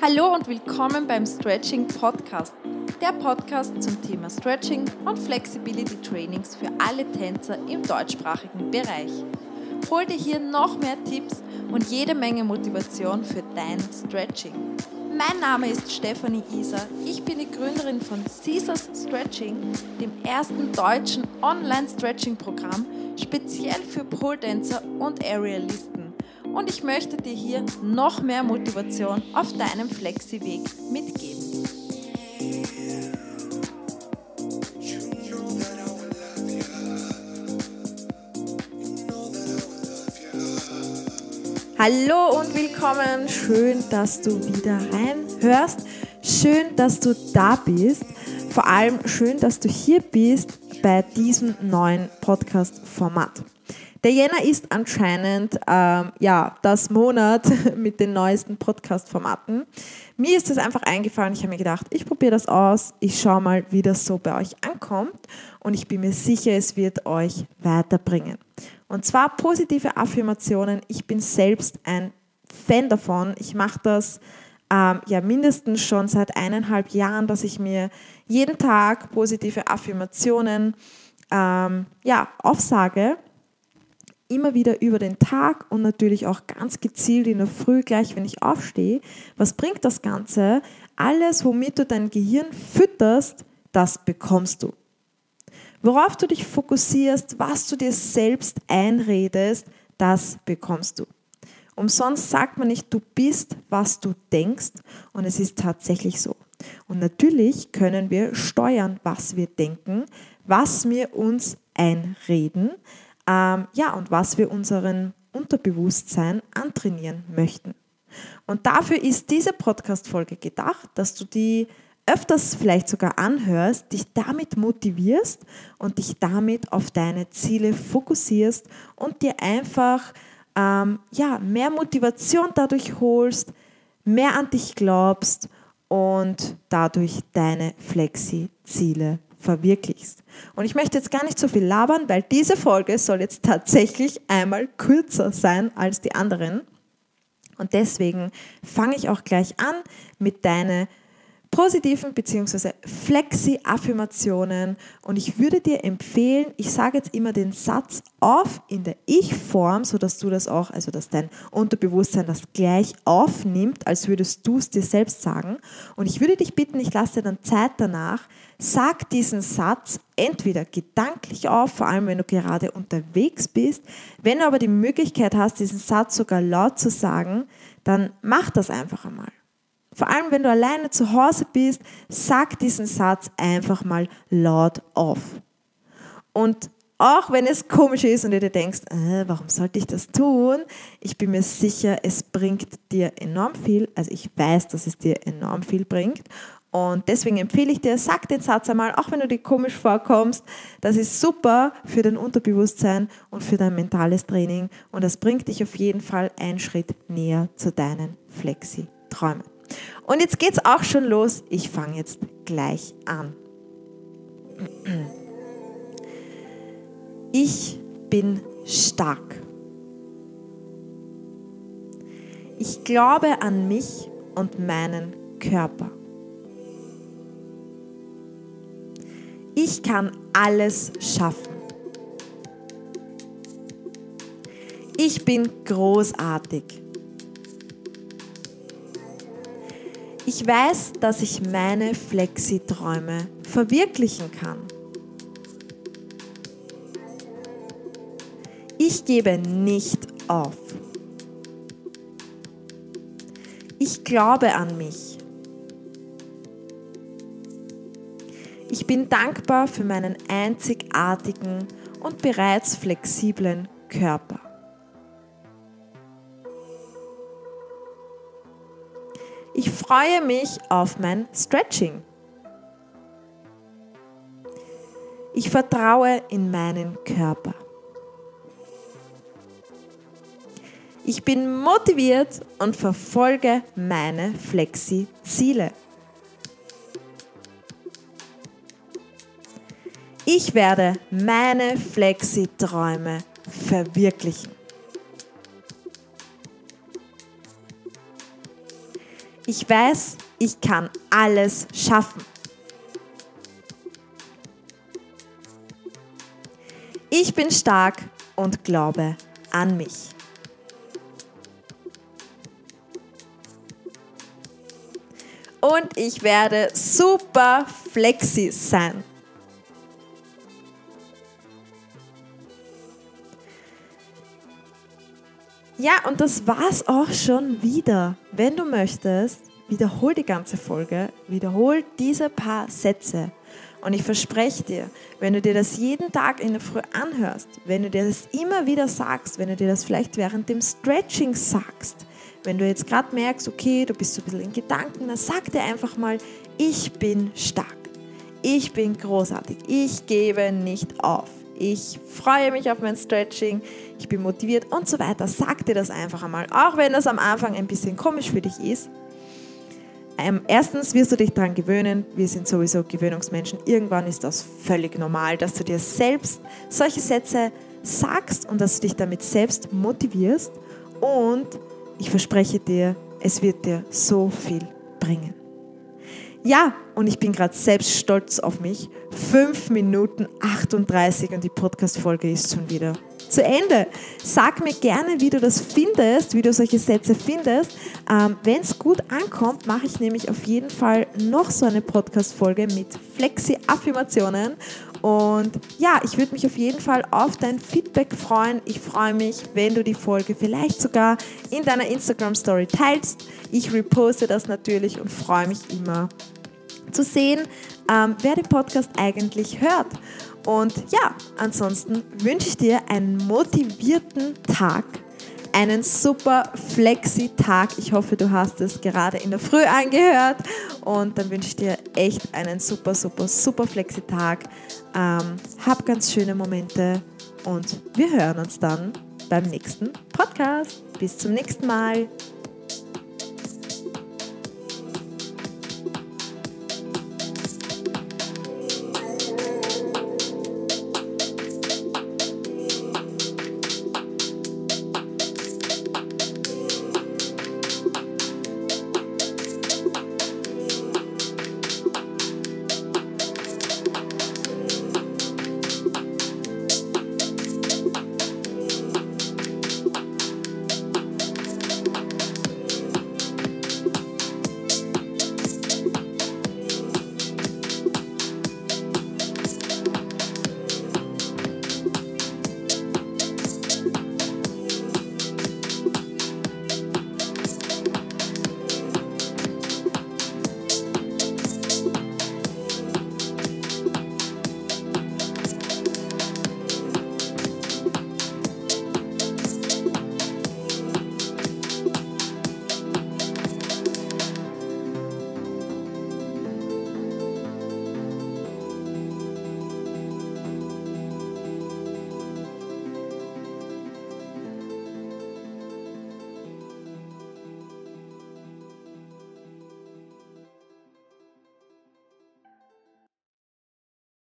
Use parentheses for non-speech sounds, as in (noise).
Hallo und willkommen beim Stretching Podcast, der Podcast zum Thema Stretching und Flexibility Trainings für alle Tänzer im deutschsprachigen Bereich. Hol dir hier noch mehr Tipps und jede Menge Motivation für dein Stretching. Mein Name ist Stefanie Iser. Ich bin die Gründerin von Caesars Stretching, dem ersten deutschen Online-Stretching-Programm speziell für Pole Dancer und Aerialisten und ich möchte dir hier noch mehr Motivation auf deinem Flexi-Weg mitgeben. Hallo und willkommen. Schön, dass du wieder reinhörst. Schön, dass du da bist. Vor allem schön, dass du hier bist bei diesem neuen Podcast-Format. Der Jänner ist anscheinend ähm, ja, das Monat (laughs) mit den neuesten Podcast-Formaten. Mir ist das einfach eingefallen. Ich habe mir gedacht, ich probiere das aus. Ich schaue mal, wie das so bei euch ankommt. Und ich bin mir sicher, es wird euch weiterbringen. Und zwar positive Affirmationen. Ich bin selbst ein Fan davon. Ich mache das ähm, ja mindestens schon seit eineinhalb Jahren, dass ich mir jeden Tag positive Affirmationen ähm, ja, aufsage immer wieder über den Tag und natürlich auch ganz gezielt in der Früh gleich, wenn ich aufstehe. Was bringt das Ganze? Alles, womit du dein Gehirn fütterst, das bekommst du. Worauf du dich fokussierst, was du dir selbst einredest, das bekommst du. Umsonst sagt man nicht, du bist, was du denkst und es ist tatsächlich so. Und natürlich können wir steuern, was wir denken, was wir uns einreden, ähm, ja, und was wir unseren Unterbewusstsein antrainieren möchten. Und dafür ist diese Podcast-Folge gedacht, dass du die öfters vielleicht sogar anhörst, dich damit motivierst und dich damit auf deine Ziele fokussierst und dir einfach ähm, ja, mehr Motivation dadurch holst, mehr an dich glaubst und dadurch deine Flexi-Ziele verwirklichst. Und ich möchte jetzt gar nicht so viel labern, weil diese Folge soll jetzt tatsächlich einmal kürzer sein als die anderen. Und deswegen fange ich auch gleich an mit deinen positiven bzw. Flexi-Affirmationen und ich würde dir empfehlen, ich sage jetzt immer den Satz auf in der Ich-Form, sodass du das auch, also dass dein Unterbewusstsein das gleich aufnimmt, als würdest du es dir selbst sagen. Und ich würde dich bitten, ich lasse dir dann Zeit danach, sag diesen Satz entweder gedanklich auf, vor allem wenn du gerade unterwegs bist. Wenn du aber die Möglichkeit hast, diesen Satz sogar laut zu sagen, dann mach das einfach einmal. Vor allem, wenn du alleine zu Hause bist, sag diesen Satz einfach mal laut auf. Und auch wenn es komisch ist und du dir denkst, äh, warum sollte ich das tun? Ich bin mir sicher, es bringt dir enorm viel. Also ich weiß, dass es dir enorm viel bringt. Und deswegen empfehle ich dir, sag den Satz einmal, auch wenn du dir komisch vorkommst. Das ist super für dein Unterbewusstsein und für dein mentales Training. Und das bringt dich auf jeden Fall einen Schritt näher zu deinen Flexi-Träumen. Und jetzt geht's auch schon los. Ich fange jetzt gleich an. Ich bin stark. Ich glaube an mich und meinen Körper. Ich kann alles schaffen. Ich bin großartig. Ich weiß, dass ich meine Flexi-Träume verwirklichen kann. Ich gebe nicht auf. Ich glaube an mich. Ich bin dankbar für meinen einzigartigen und bereits flexiblen Körper. Freue mich auf mein Stretching. Ich vertraue in meinen Körper. Ich bin motiviert und verfolge meine Flexi-Ziele. Ich werde meine Flexi-Träume verwirklichen. Ich weiß, ich kann alles schaffen. Ich bin stark und glaube an mich. Und ich werde super flexi sein. Ja, und das war's auch schon wieder. Wenn du möchtest, wiederhol die ganze Folge, wiederhol diese paar Sätze. Und ich verspreche dir, wenn du dir das jeden Tag in der Früh anhörst, wenn du dir das immer wieder sagst, wenn du dir das vielleicht während dem Stretching sagst, wenn du jetzt gerade merkst, okay, du bist so ein bisschen in Gedanken, dann sag dir einfach mal, ich bin stark, ich bin großartig, ich gebe nicht auf ich freue mich auf mein Stretching, ich bin motiviert und so weiter. Sag dir das einfach einmal, auch wenn das am Anfang ein bisschen komisch für dich ist. Ähm, erstens wirst du dich daran gewöhnen, wir sind sowieso Gewöhnungsmenschen. Irgendwann ist das völlig normal, dass du dir selbst solche Sätze sagst und dass du dich damit selbst motivierst. Und ich verspreche dir, es wird dir so viel bringen. Ja, und ich bin gerade selbst stolz auf mich. 5 Minuten 38 und die Podcast-Folge ist schon wieder zu Ende. Sag mir gerne, wie du das findest, wie du solche Sätze findest. Ähm, Wenn es gut ankommt, mache ich nämlich auf jeden Fall noch so eine Podcast-Folge mit Flexi-Affirmationen und ja, ich würde mich auf jeden Fall auf dein Feedback freuen. Ich freue mich, wenn du die Folge vielleicht sogar in deiner Instagram-Story teilst. Ich reposte das natürlich und freue mich immer zu sehen, ähm, wer den Podcast eigentlich hört. Und ja, ansonsten wünsche ich dir einen motivierten Tag einen super Flexi-Tag. Ich hoffe, du hast es gerade in der Früh angehört. Und dann wünsche ich dir echt einen super, super, super Flexi-Tag. Ähm, hab ganz schöne Momente und wir hören uns dann beim nächsten Podcast. Bis zum nächsten Mal.